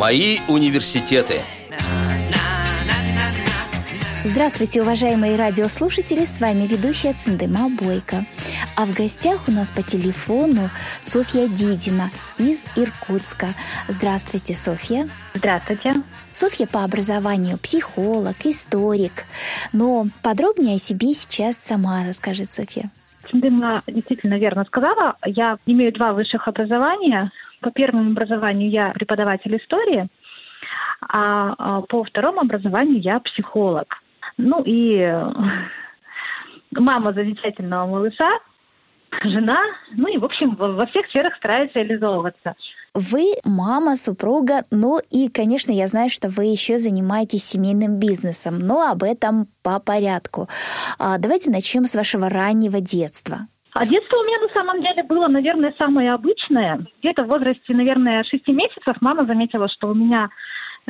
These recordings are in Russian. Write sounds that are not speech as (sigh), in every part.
Мои университеты. Здравствуйте, уважаемые радиослушатели, с вами ведущая Циндема Бойко. А в гостях у нас по телефону Софья Дидина из Иркутска. Здравствуйте, Софья. Здравствуйте. Софья по образованию психолог, историк. Но подробнее о себе сейчас сама расскажет Софья. Циндема действительно верно сказала. Я имею два высших образования. По первому образованию я преподаватель истории, а, а по второму образованию я психолог. Ну и э, (laughs) мама замечательного малыша, жена, ну и, в общем, во всех сферах старается реализовываться. Вы мама, супруга, ну и, конечно, я знаю, что вы еще занимаетесь семейным бизнесом, но об этом по порядку. А давайте начнем с вашего раннего детства. А детство у меня на самом деле было, наверное, самое обычное. Где-то в возрасте, наверное, шести месяцев мама заметила, что у меня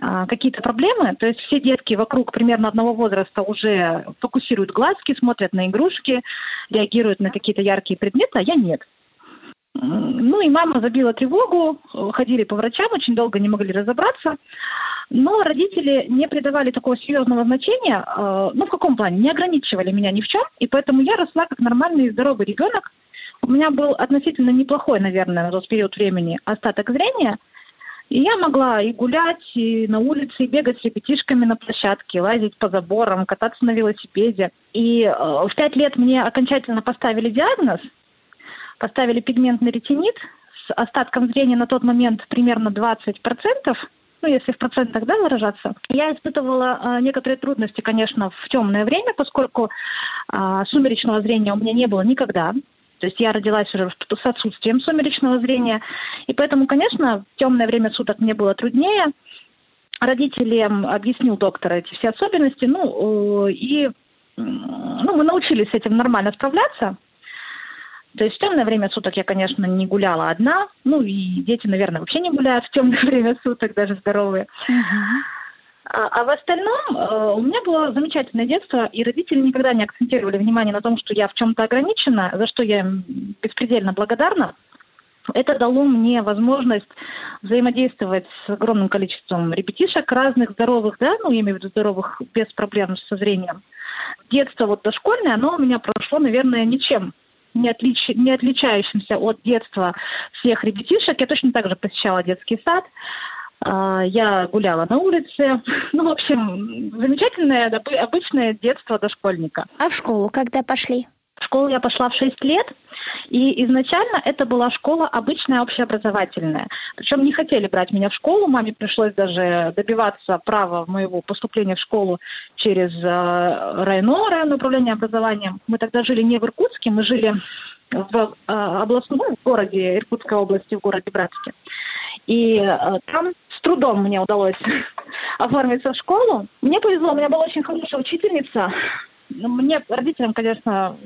а, какие-то проблемы. То есть все детки вокруг примерно одного возраста уже фокусируют глазки, смотрят на игрушки, реагируют на какие-то яркие предметы, а я нет. Ну и мама забила тревогу, ходили по врачам, очень долго не могли разобраться. Но родители не придавали такого серьезного значения, э, ну в каком плане, не ограничивали меня ни в чем, и поэтому я росла как нормальный и здоровый ребенок. У меня был относительно неплохой, наверное, на тот период времени остаток зрения – и я могла и гулять, и на улице, и бегать с ребятишками на площадке, лазить по заборам, кататься на велосипеде. И э, в пять лет мне окончательно поставили диагноз, поставили пигментный ретинит с остатком зрения на тот момент примерно 20%, ну, если в процентах, да, выражаться. Я испытывала э, некоторые трудности, конечно, в темное время, поскольку э, сумеречного зрения у меня не было никогда. То есть я родилась уже с отсутствием сумеречного зрения. И поэтому, конечно, в темное время суток мне было труднее. Родителям объяснил доктор эти все особенности. Ну, э, и ну, мы научились с этим нормально справляться. То есть в темное время суток я, конечно, не гуляла одна. Ну и дети, наверное, вообще не гуляют в темное (laughs) время суток, даже здоровые. А, а в остальном э, у меня было замечательное детство, и родители никогда не акцентировали внимание на том, что я в чем-то ограничена, за что я им беспредельно благодарна. Это дало мне возможность взаимодействовать с огромным количеством ребятишек разных, здоровых, да, ну, я имею в виду здоровых, без проблем со зрением. Детство вот дошкольное, оно у меня прошло, наверное, ничем не, отлич... не отличающимся от детства всех ребятишек. Я точно так же посещала детский сад. А, я гуляла на улице. (laughs) Ну, в общем, замечательное, обычное детство дошкольника. А в школу когда пошли? В школу я пошла в 6 лет. И изначально это была школа обычная общеобразовательная. Причем не хотели брать меня в школу. Маме пришлось даже добиваться права моего поступления в школу через э, РайНО, районное управление образованием. Мы тогда жили не в Иркутске, мы жили в э, областном городе Иркутской области, в городе Братске. И э, там с трудом мне удалось (laughs) оформиться в школу. Мне повезло, у меня была очень хорошая учительница. Мне, родителям, конечно,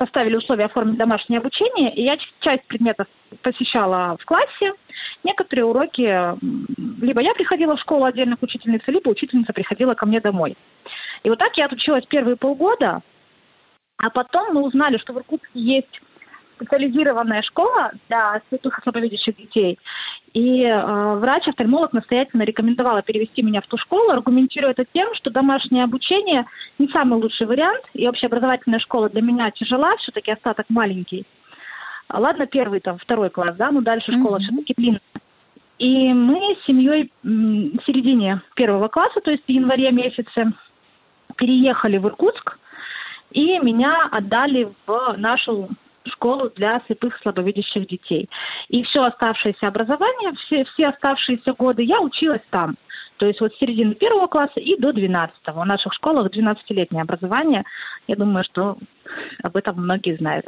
поставили условия оформить домашнее обучение, и я часть предметов посещала в классе. Некоторые уроки либо я приходила в школу отдельно к либо учительница приходила ко мне домой. И вот так я отучилась первые полгода, а потом мы узнали, что в Иркутске есть специализированная школа для слепых и слабовидящих детей. И э, врач-офтальмолог настоятельно рекомендовала перевести меня в ту школу, аргументируя это тем, что домашнее обучение не самый лучший вариант, и общеобразовательная школа для меня тяжела, все-таки остаток маленький. Ладно, первый, там, второй класс, да, но дальше школа mm-hmm. все-таки длинная. И мы с семьей в середине первого класса, то есть в январе месяце, переехали в Иркутск, и меня отдали в нашу школу для слепых слабовидящих детей. И все оставшееся образование, все, все оставшиеся годы я училась там. То есть вот с середины первого класса и до 12 В наших школах 12-летнее образование. Я думаю, что об этом многие знают.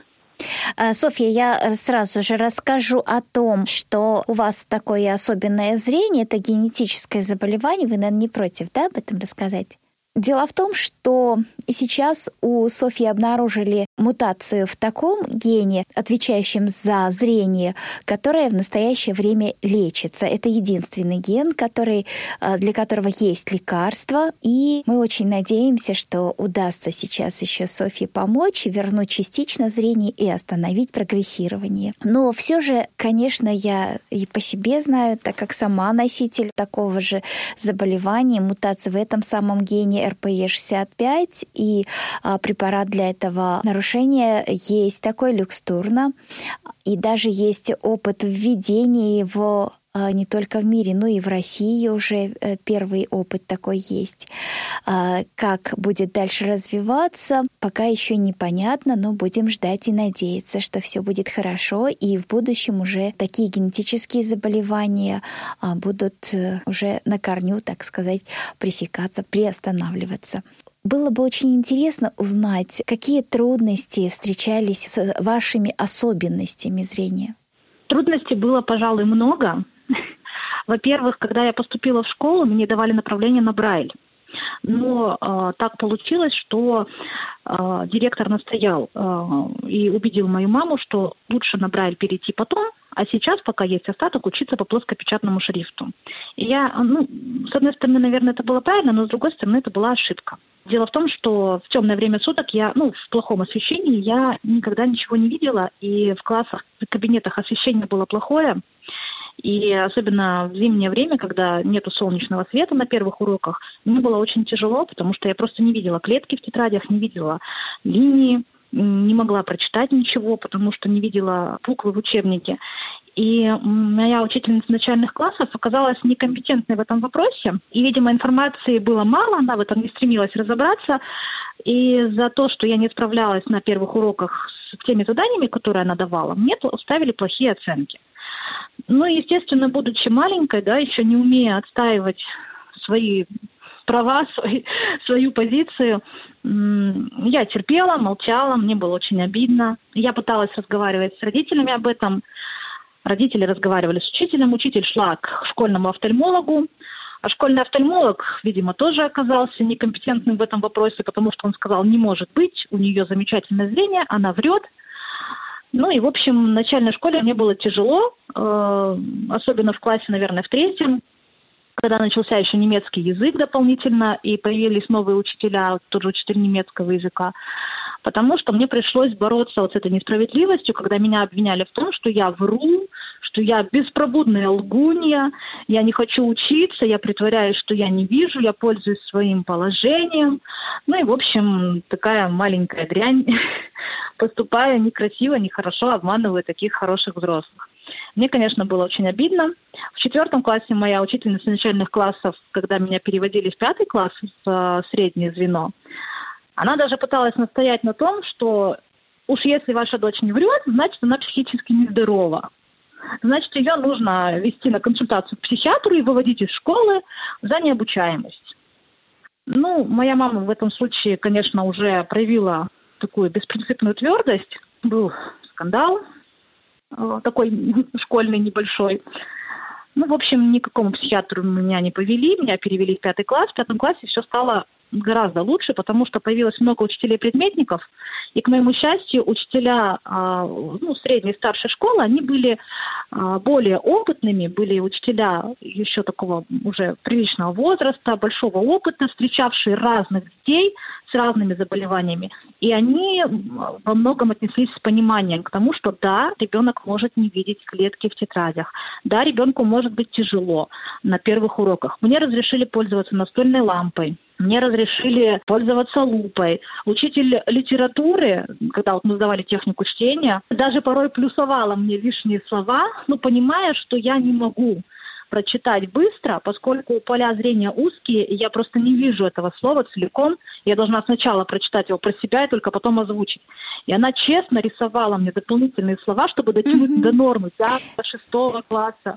А, Софья, я сразу же расскажу о том, что у вас такое особенное зрение, это генетическое заболевание. Вы, наверное, не против, да, об этом рассказать? Дело в том, что И сейчас у Софьи обнаружили мутацию в таком гене, отвечающем за зрение, которая в настоящее время лечится. Это единственный ген, который, э, для которого есть лекарство. И мы очень надеемся, что удастся сейчас еще Софье помочь вернуть частично зрение и остановить прогрессирование. Но все же, конечно, я и по себе знаю, так как сама носитель такого же заболевания, мутации в этом самом гене РПЕ-65, и а, препарат для этого нарушения есть такой люкстурна, и даже есть опыт введения его а, не только в мире, но и в России уже э, первый опыт такой есть. А, как будет дальше развиваться, пока еще непонятно, но будем ждать и надеяться, что все будет хорошо, и в будущем уже такие генетические заболевания будут э, уже на корню, так сказать, пресекаться, приостанавливаться. Было бы очень интересно узнать, какие трудности встречались с вашими особенностями зрения. Трудностей было, пожалуй, много. (laughs) Во-первых, когда я поступила в школу, мне давали направление на Брайль. Но э, так получилось, что э, директор настоял э, и убедил мою маму, что лучше на Брайль перейти потом, а сейчас, пока есть остаток, учиться по плоскопечатному шрифту. И я, ну, с одной стороны, наверное, это было правильно, но с другой стороны, это была ошибка. Дело в том, что в темное время суток я, ну, в плохом освещении я никогда ничего не видела, и в классах, в кабинетах освещение было плохое. И особенно в зимнее время, когда нету солнечного света на первых уроках, мне было очень тяжело, потому что я просто не видела клетки в тетрадях, не видела линии, не могла прочитать ничего, потому что не видела буквы в учебнике. И моя учительница начальных классов оказалась некомпетентной в этом вопросе. И, видимо, информации было мало, она в этом не стремилась разобраться. И за то, что я не справлялась на первых уроках с теми заданиями, которые она давала, мне ставили плохие оценки. Ну, естественно, будучи маленькой, да, еще не умея отстаивать свои права, (laughs) свои, свою позицию, я терпела, молчала, мне было очень обидно. Я пыталась разговаривать с родителями об этом. Родители разговаривали с учителем, учитель шла к школьному офтальмологу, а школьный офтальмолог, видимо, тоже оказался некомпетентным в этом вопросе, потому что он сказал, не может быть, у нее замечательное зрение, она врет – ну и, в общем, в начальной школе мне было тяжело, э, особенно в классе, наверное, в третьем, когда начался еще немецкий язык дополнительно, и появились новые учителя, тоже учитель немецкого языка, потому что мне пришлось бороться вот с этой несправедливостью, когда меня обвиняли в том, что я вру, что я беспробудная лгунья, я не хочу учиться, я притворяюсь, что я не вижу, я пользуюсь своим положением. Ну и, в общем, такая маленькая дрянь (laughs) поступая некрасиво, нехорошо, обманывая таких хороших взрослых. Мне, конечно, было очень обидно. В четвертом классе моя учительница начальных классов, когда меня переводили в пятый класс, в э, среднее звено, она даже пыталась настоять на том, что уж если ваша дочь не врет, значит, она психически нездорова. Значит, ее нужно вести на консультацию к психиатру и выводить из школы за необучаемость. Ну, моя мама в этом случае, конечно, уже проявила такую беспринципную твердость. Был скандал такой школьный небольшой. Ну, в общем, никакому психиатру меня не повели, меня перевели в пятый класс. В пятом классе все стало гораздо лучше, потому что появилось много учителей-предметников, и, к моему счастью, учителя а, ну, средней и старшей школы, они были а, более опытными, были учителя еще такого уже приличного возраста, большого опыта, встречавшие разных детей с разными заболеваниями. И они во многом отнеслись с пониманием к тому, что да, ребенок может не видеть клетки в тетрадях, да, ребенку может быть тяжело на первых уроках. Мне разрешили пользоваться настольной лампой, мне разрешили пользоваться лупой. Учитель литературы, когда вот мы сдавали технику чтения, даже порой плюсовала мне лишние слова, ну, понимая, что я не могу прочитать быстро, поскольку поля зрения узкие, и я просто не вижу этого слова целиком. Я должна сначала прочитать его про себя и только потом озвучить. И она честно рисовала мне дополнительные слова, чтобы дотянуть mm-hmm. до нормы, до шестого класса.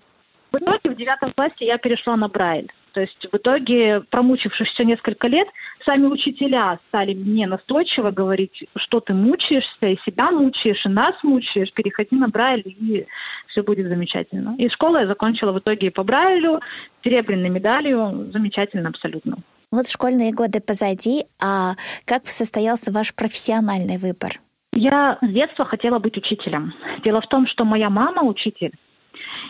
В итоге в девятом классе я перешла на Брайль. То есть в итоге, промучившись все несколько лет, сами учителя стали мне настойчиво говорить, что ты мучаешься, и себя мучаешь, и нас мучаешь, переходи на Брайль, и все будет замечательно. И школу я закончила в итоге по Брайлю, серебряной медалью, замечательно абсолютно. Вот школьные годы позади, а как состоялся ваш профессиональный выбор? Я с детства хотела быть учителем. Дело в том, что моя мама учитель,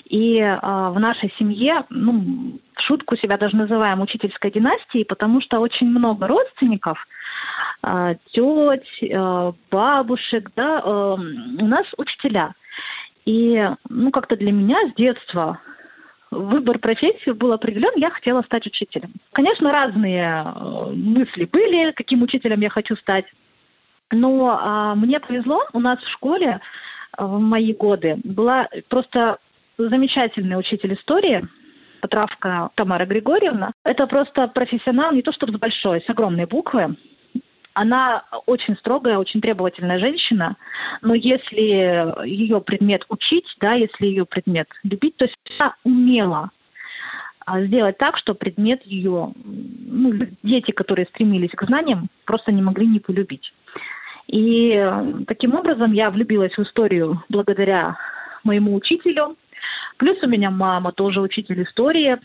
и э, в нашей семье, ну, шутку себя даже называем учительской династией, потому что очень много родственников, э, теть, э, бабушек, да, э, у нас учителя. И, ну, как-то для меня с детства выбор профессии был определен, я хотела стать учителем. Конечно, разные мысли были, каким учителем я хочу стать. Но а, мне повезло, у нас в школе в мои годы была просто замечательный учитель истории, Потравка Тамара Григорьевна. Это просто профессионал, не то чтобы с большой, с огромной буквы. Она очень строгая, очень требовательная женщина, но если ее предмет учить, да, если ее предмет любить, то есть она умела а, сделать так, что предмет ее, ну, дети, которые стремились к знаниям, просто не могли не полюбить. И э, таким образом я влюбилась в историю благодаря моему учителю. Плюс у меня мама тоже учитель истории,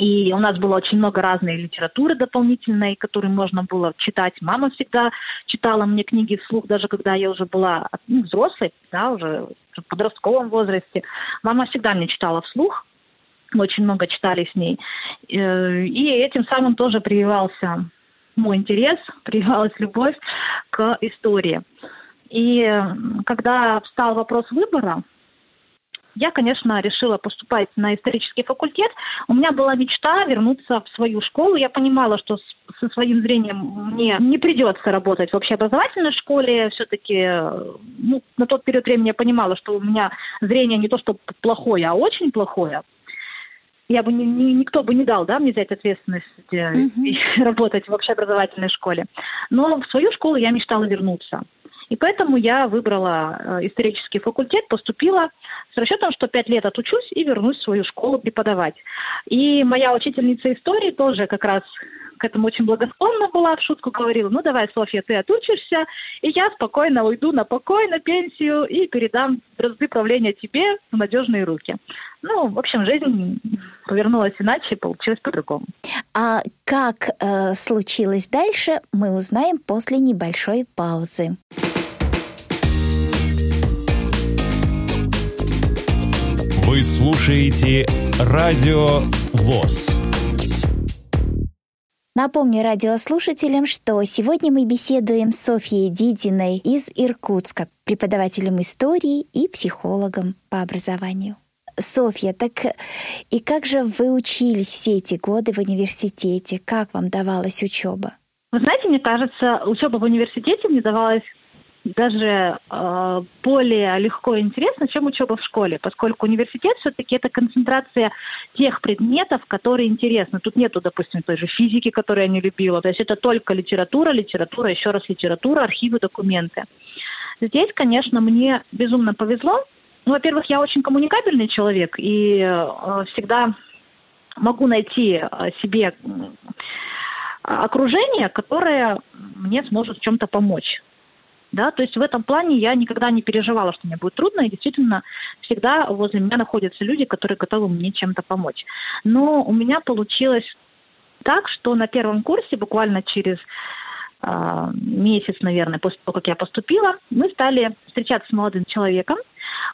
и у нас было очень много разной литературы дополнительной, которую можно было читать. Мама всегда читала мне книги вслух, даже когда я уже была ну, взрослой, да, уже в подростковом возрасте. Мама всегда мне читала вслух. Мы очень много читали с ней. Э, и этим самым тоже прививался мой интерес, (laughs) прививалась любовь к истории. И когда встал вопрос выбора, я, конечно, решила поступать на исторический факультет. У меня была мечта вернуться в свою школу. Я понимала, что со своим зрением мне не придется работать в общеобразовательной школе. Все-таки ну, на тот период времени я понимала, что у меня зрение не то что плохое, а очень плохое. Я бы ни, ни, никто бы не дал, да, мне взять ответственность mm-hmm. (laughs) и работать в общеобразовательной школе. Но в свою школу я мечтала вернуться. И поэтому я выбрала э, исторический факультет, поступила с расчетом, что пять лет отучусь и вернусь в свою школу преподавать. И моя учительница истории тоже как раз к этому очень благосклонна была, в шутку говорила, ну давай, Софья, ты отучишься, и я спокойно уйду на покой, на пенсию и передам бразды правления тебе в надежные руки. Ну, в общем, жизнь повернулась иначе, получилось по-другому. А как э, случилось дальше, мы узнаем после небольшой паузы. Вы слушаете Радио ВОЗ. Напомню радиослушателям, что сегодня мы беседуем с Софьей Дидиной из Иркутска, преподавателем истории и психологом по образованию. Софья, так и как же вы учились все эти годы в университете? Как вам давалась учеба? Вы знаете, мне кажется, учеба в университете мне давалась даже э, более легко и интересно, чем учеба в школе, поскольку университет все-таки это концентрация тех предметов, которые интересны. Тут нету, допустим, той же физики, которую я не любила. То есть это только литература, литература, еще раз литература, архивы, документы. Здесь, конечно, мне безумно повезло. Ну, во-первых, я очень коммуникабельный человек и э, всегда могу найти э, себе окружение, которое мне сможет в чем-то помочь. Да, то есть в этом плане я никогда не переживала, что мне будет трудно, и действительно всегда возле меня находятся люди, которые готовы мне чем-то помочь. Но у меня получилось так, что на первом курсе, буквально через э, месяц, наверное, после того, как я поступила, мы стали встречаться с молодым человеком,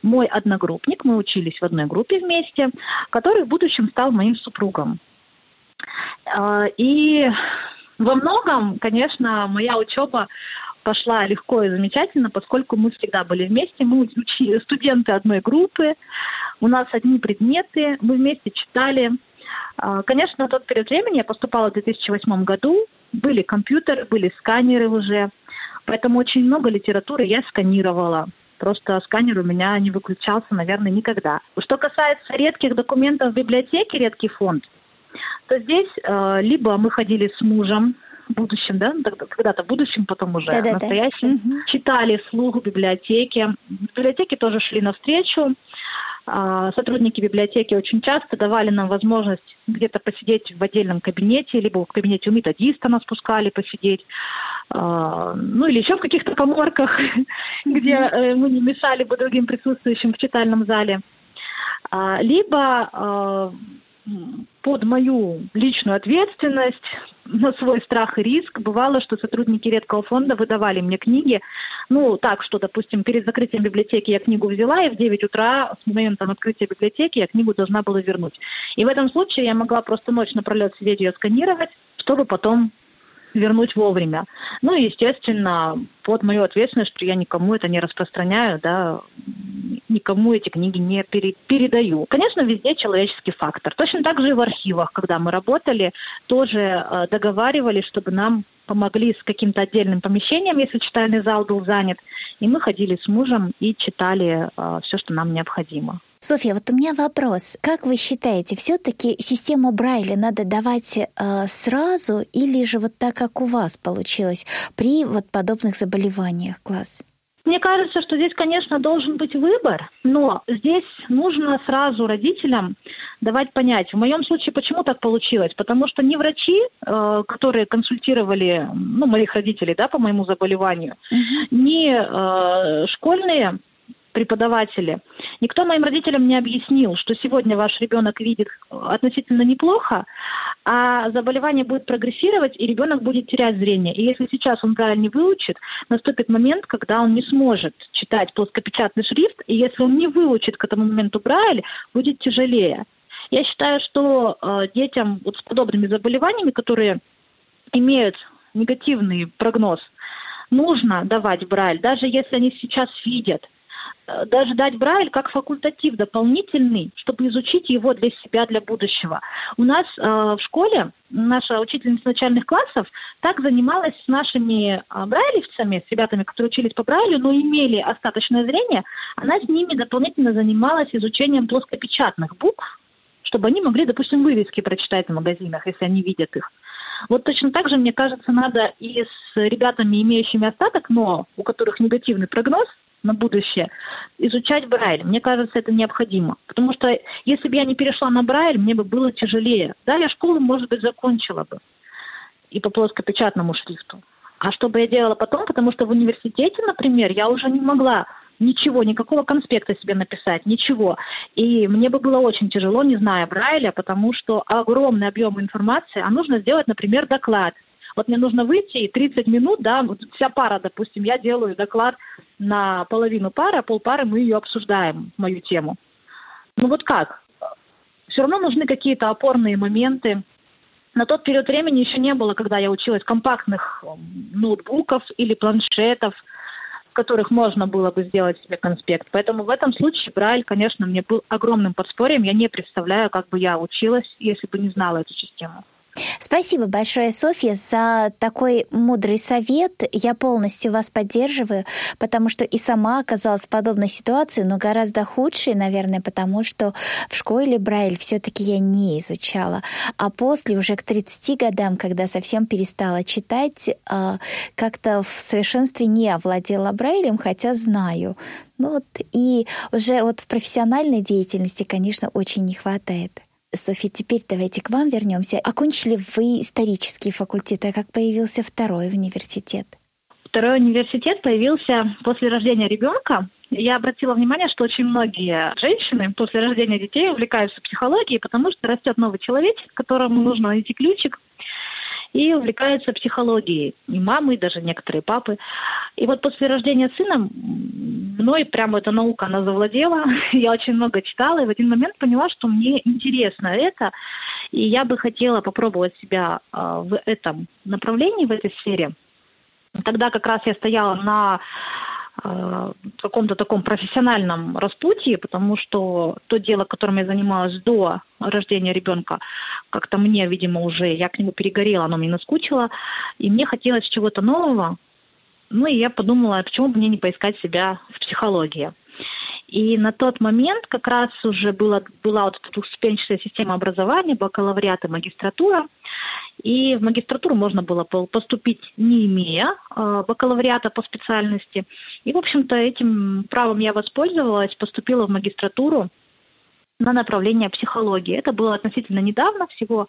мой одногруппник, мы учились в одной группе вместе, который в будущем стал моим супругом. Э, и во многом, конечно, моя учеба пошла легко и замечательно, поскольку мы всегда были вместе, мы учили, студенты одной группы, у нас одни предметы, мы вместе читали. А, конечно, на тот период времени я поступала в 2008 году, были компьютеры, были сканеры уже, поэтому очень много литературы я сканировала. Просто сканер у меня не выключался, наверное, никогда. Что касается редких документов в библиотеке, редкий фонд, то здесь э, либо мы ходили с мужем в будущем, да, когда-то в будущем, потом уже да, настоящем, угу. читали слух в библиотеке. В библиотеке тоже шли навстречу. А, сотрудники библиотеки очень часто давали нам возможность где-то посидеть в отдельном кабинете, либо в кабинете у методиста нас пускали посидеть, а, ну или еще в каких-то коморках, (laughs) где э, мы не мешали бы другим присутствующим в читальном зале. А, либо под мою личную ответственность, на свой страх и риск. Бывало, что сотрудники редкого фонда выдавали мне книги, ну, так, что, допустим, перед закрытием библиотеки я книгу взяла, и в 9 утра с моментом открытия библиотеки я книгу должна была вернуть. И в этом случае я могла просто ночь напролет сидеть ее сканировать, чтобы потом вернуть вовремя. Ну и, естественно, под мою ответственность, что я никому это не распространяю, да, никому эти книги не пере, передаю. Конечно, везде человеческий фактор. Точно так же и в архивах, когда мы работали, тоже э, договаривались, чтобы нам помогли с каким-то отдельным помещением, если читальный зал был занят. И мы ходили с мужем и читали э, все, что нам необходимо. Софья, вот у меня вопрос. Как вы считаете, все-таки систему Брайля надо давать э, сразу или же вот так, как у вас получилось при вот подобных заболеваниях класс? Мне кажется, что здесь, конечно, должен быть выбор, но здесь нужно сразу родителям давать понять. В моем случае почему так получилось? Потому что ни врачи, э, которые консультировали ну, моих родителей да, по моему заболеванию, uh-huh. ни э, школьные преподаватели. Никто моим родителям не объяснил, что сегодня ваш ребенок видит относительно неплохо, а заболевание будет прогрессировать, и ребенок будет терять зрение. И если сейчас он правильно не выучит, наступит момент, когда он не сможет читать плоскопечатный шрифт, и если он не выучит к этому моменту Брайль, будет тяжелее. Я считаю, что э, детям вот с подобными заболеваниями, которые имеют негативный прогноз, нужно давать Брайль, даже если они сейчас видят – даже дать Брайль как факультатив дополнительный, чтобы изучить его для себя, для будущего. У нас э, в школе наша учительница начальных классов так занималась с нашими э, брайлевцами, с ребятами, которые учились по Брайлю, но имели остаточное зрение, она с ними дополнительно занималась изучением плоскопечатных букв, чтобы они могли, допустим, вывески прочитать в магазинах, если они видят их. Вот точно так же, мне кажется, надо и с ребятами, имеющими остаток, но у которых негативный прогноз – на будущее, изучать Брайль. Мне кажется, это необходимо. Потому что если бы я не перешла на Брайль, мне бы было тяжелее. Да, я школу, может быть, закончила бы. И по плоскопечатному шрифту. А что бы я делала потом? Потому что в университете, например, я уже не могла ничего, никакого конспекта себе написать, ничего. И мне бы было очень тяжело, не зная Брайля, потому что огромный объем информации, а нужно сделать, например, доклад – вот мне нужно выйти и 30 минут, да, вот вся пара, допустим, я делаю доклад на половину пары, а полпары мы ее обсуждаем, мою тему. Ну вот как? Все равно нужны какие-то опорные моменты. На тот период времени еще не было, когда я училась, компактных ноутбуков или планшетов, в которых можно было бы сделать себе конспект. Поэтому в этом случае Брайль, конечно, мне был огромным подспорьем. Я не представляю, как бы я училась, если бы не знала эту систему. Спасибо большое, Софья, за такой мудрый совет. Я полностью вас поддерживаю, потому что и сама оказалась в подобной ситуации, но гораздо худшей, наверное, потому что в школе Брайль все-таки я не изучала. А после, уже к 30 годам, когда совсем перестала читать, а, как-то в совершенстве не овладела Брайлем, хотя знаю. Ну вот, и уже вот в профессиональной деятельности, конечно, очень не хватает. Софья, теперь давайте к вам вернемся. Окончили вы исторический факультет, а как появился второй университет? Второй университет появился после рождения ребенка. Я обратила внимание, что очень многие женщины после рождения детей увлекаются психологией, потому что растет новый человечек, которому нужно найти ключик и увлекаются психологией. И мамы, и даже некоторые папы. И вот после рождения сына мной прямо эта наука, она завладела. (laughs) Я очень много читала, и в один момент поняла, что мне интересно это, и я бы хотела попробовать себя а, в этом направлении, в этой сфере. Тогда как раз я стояла на каком-то таком профессиональном распутье, потому что то дело, которым я занималась до рождения ребенка, как-то мне, видимо, уже, я к нему перегорела, оно мне наскучило, и мне хотелось чего-то нового. Ну и я подумала, почему бы мне не поискать себя в психологии. И на тот момент как раз уже была, была вот эта двухступенчатая система образования, бакалавриат и магистратура. И в магистратуру можно было поступить, не имея э, бакалавриата по специальности. И, в общем-то, этим правом я воспользовалась, поступила в магистратуру на направление психологии. Это было относительно недавно, всего,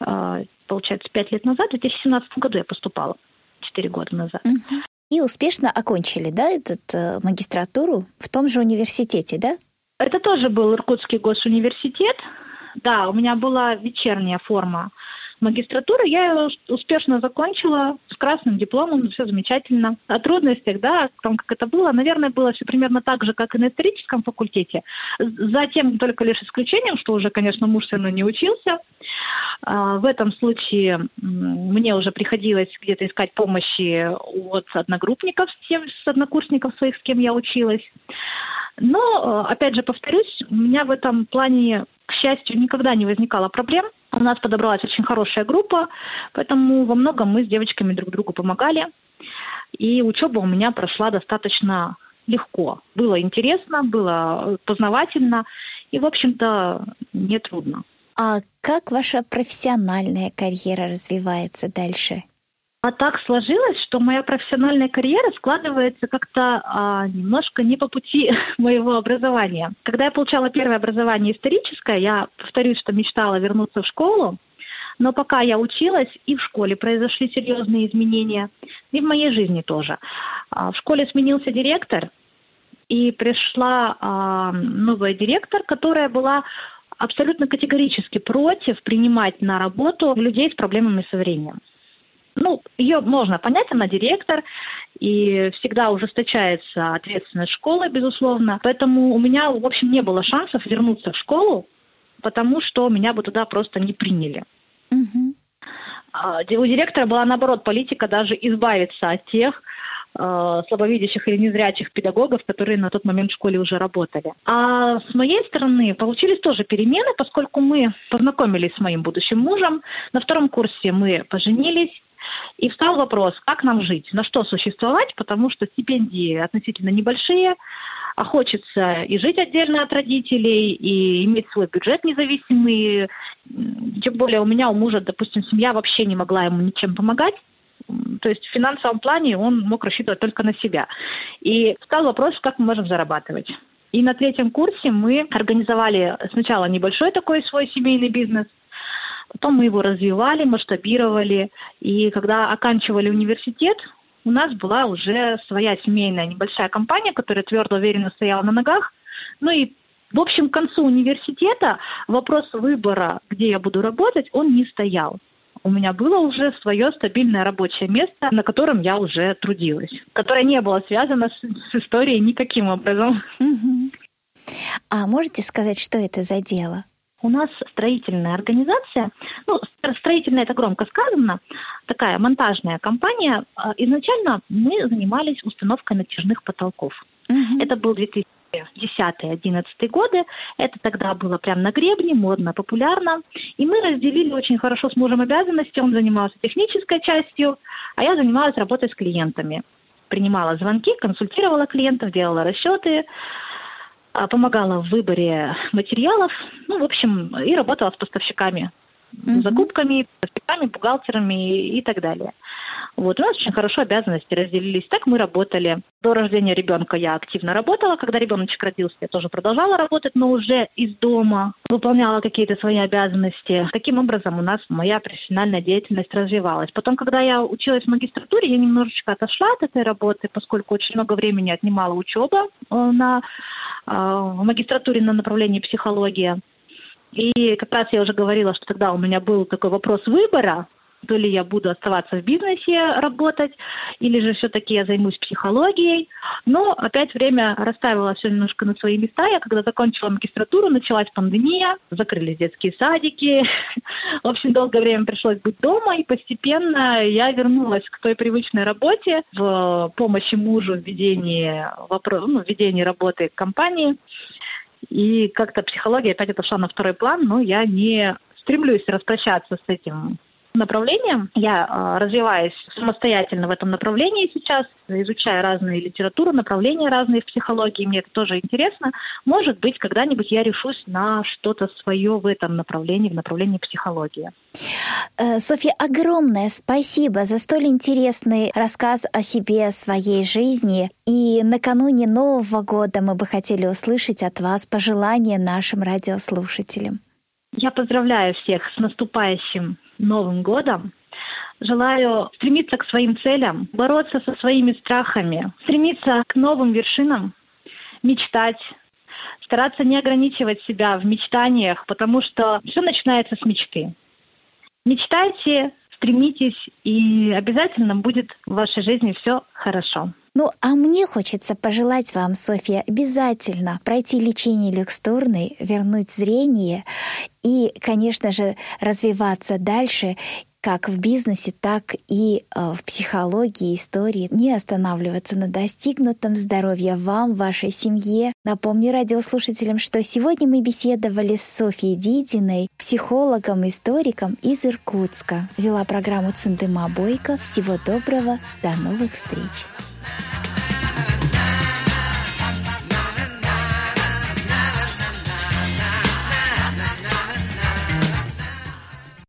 э, получается, пять лет назад, в 2017 году я поступала, четыре года назад. И успешно окончили, да, эту э, магистратуру в том же университете, да? Это тоже был Иркутский госуниверситет. Да, у меня была вечерняя форма магистратуры. Я ее успешно закончила с красным дипломом, все замечательно. О трудностях, да, о том, как это было, наверное, было все примерно так же, как и на историческом факультете. Затем только лишь исключением, что уже, конечно, муж все равно не учился. А, в этом случае мне уже приходилось где-то искать помощи от одногруппников, с, тем, с однокурсников своих, с кем я училась. Но, э, опять же, повторюсь, у меня в этом плане, к счастью, никогда не возникало проблем. У нас подобралась очень хорошая группа, поэтому во многом мы с девочками друг другу помогали. И учеба у меня прошла достаточно легко. Было интересно, было познавательно и, в общем-то, не трудно. А как ваша профессиональная карьера развивается дальше? А так сложилось, что моя профессиональная карьера складывается как-то а, немножко не по пути (laughs) моего образования. Когда я получала первое образование историческое, я повторюсь, что мечтала вернуться в школу, но пока я училась, и в школе произошли серьезные изменения, и в моей жизни тоже. А, в школе сменился директор, и пришла а, новая директор, которая была абсолютно категорически против принимать на работу людей с проблемами со временем ну, ее можно понять, она директор, и всегда ужесточается ответственность школы, безусловно. Поэтому у меня, в общем, не было шансов вернуться в школу, потому что меня бы туда просто не приняли. Угу. У директора была, наоборот, политика даже избавиться от тех, слабовидящих или незрячих педагогов, которые на тот момент в школе уже работали. А с моей стороны получились тоже перемены, поскольку мы познакомились с моим будущим мужем. На втором курсе мы поженились, и встал вопрос, как нам жить, на что существовать, потому что стипендии относительно небольшие, а хочется и жить отдельно от родителей, и иметь свой бюджет независимый. Тем более у меня, у мужа, допустим, семья вообще не могла ему ничем помогать. То есть в финансовом плане он мог рассчитывать только на себя. И стал вопрос, как мы можем зарабатывать. И на третьем курсе мы организовали сначала небольшой такой свой семейный бизнес – Потом мы его развивали, масштабировали. И когда оканчивали университет, у нас была уже своя семейная небольшая компания, которая твердо уверенно стояла на ногах. Ну и в общем, к концу университета вопрос выбора, где я буду работать, он не стоял. У меня было уже свое стабильное рабочее место, на котором я уже трудилась, которое не было связано с, с историей никаким образом. Угу. А можете сказать, что это за дело? У нас строительная организация, ну, строительная это громко сказано, такая монтажная компания. А, изначально мы занимались установкой натяжных потолков. Угу. Это был 2010 2011 годы. Это тогда было прям на гребне, модно, популярно. И мы разделили очень хорошо с мужем обязанности. Он занимался технической частью, а я занималась работой с клиентами. Принимала звонки, консультировала клиентов, делала расчеты, а, помогала в выборе материалов, ну, в общем, и работала с поставщиками, mm-hmm. закупками, поставщиками, бухгалтерами и так далее. Вот, у нас очень хорошо обязанности разделились. Так мы работали. До рождения ребенка я активно работала. Когда ребеночек родился, я тоже продолжала работать, но уже из дома. Выполняла какие-то свои обязанности. Таким образом у нас моя профессиональная деятельность развивалась. Потом, когда я училась в магистратуре, я немножечко отошла от этой работы, поскольку очень много времени отнимала учеба э, на а, в магистратуре на направлении психология. И как раз я уже говорила, что тогда у меня был такой вопрос выбора, то ли я буду оставаться в бизнесе работать, или же все-таки я займусь психологией. Но опять время расставило все немножко на свои места. Я когда закончила магистратуру, началась пандемия, закрылись детские садики. (laughs) В общем, долгое время пришлось быть дома, и постепенно я вернулась к той привычной работе в помощи мужу в ведении, вопро... ну, в ведении работы компании. И как-то психология опять отошла на второй план, но я не стремлюсь распрощаться с этим направлением. Я э, развиваюсь самостоятельно в этом направлении сейчас, изучая разные литературу, направления разные в психологии, мне это тоже интересно. Может быть, когда-нибудь я решусь на что-то свое в этом направлении, в направлении психологии. Э, Софья, огромное спасибо за столь интересный рассказ о себе, своей жизни. И накануне Нового года мы бы хотели услышать от вас пожелания нашим радиослушателям. Я поздравляю всех с наступающим Новым годом. Желаю стремиться к своим целям, бороться со своими страхами, стремиться к новым вершинам, мечтать, стараться не ограничивать себя в мечтаниях, потому что все начинается с мечты. Мечтайте, стремитесь, и обязательно будет в вашей жизни все хорошо. Ну, а мне хочется пожелать вам, Софья, обязательно пройти лечение люкстурной, вернуть зрение и, конечно же, развиваться дальше как в бизнесе, так и э, в психологии, истории. Не останавливаться на достигнутом здоровья вам, вашей семье. Напомню радиослушателям, что сегодня мы беседовали с Софьей Дидиной, психологом, историком из Иркутска. Вела программу Циндыма Бойко. Всего доброго, до новых встреч!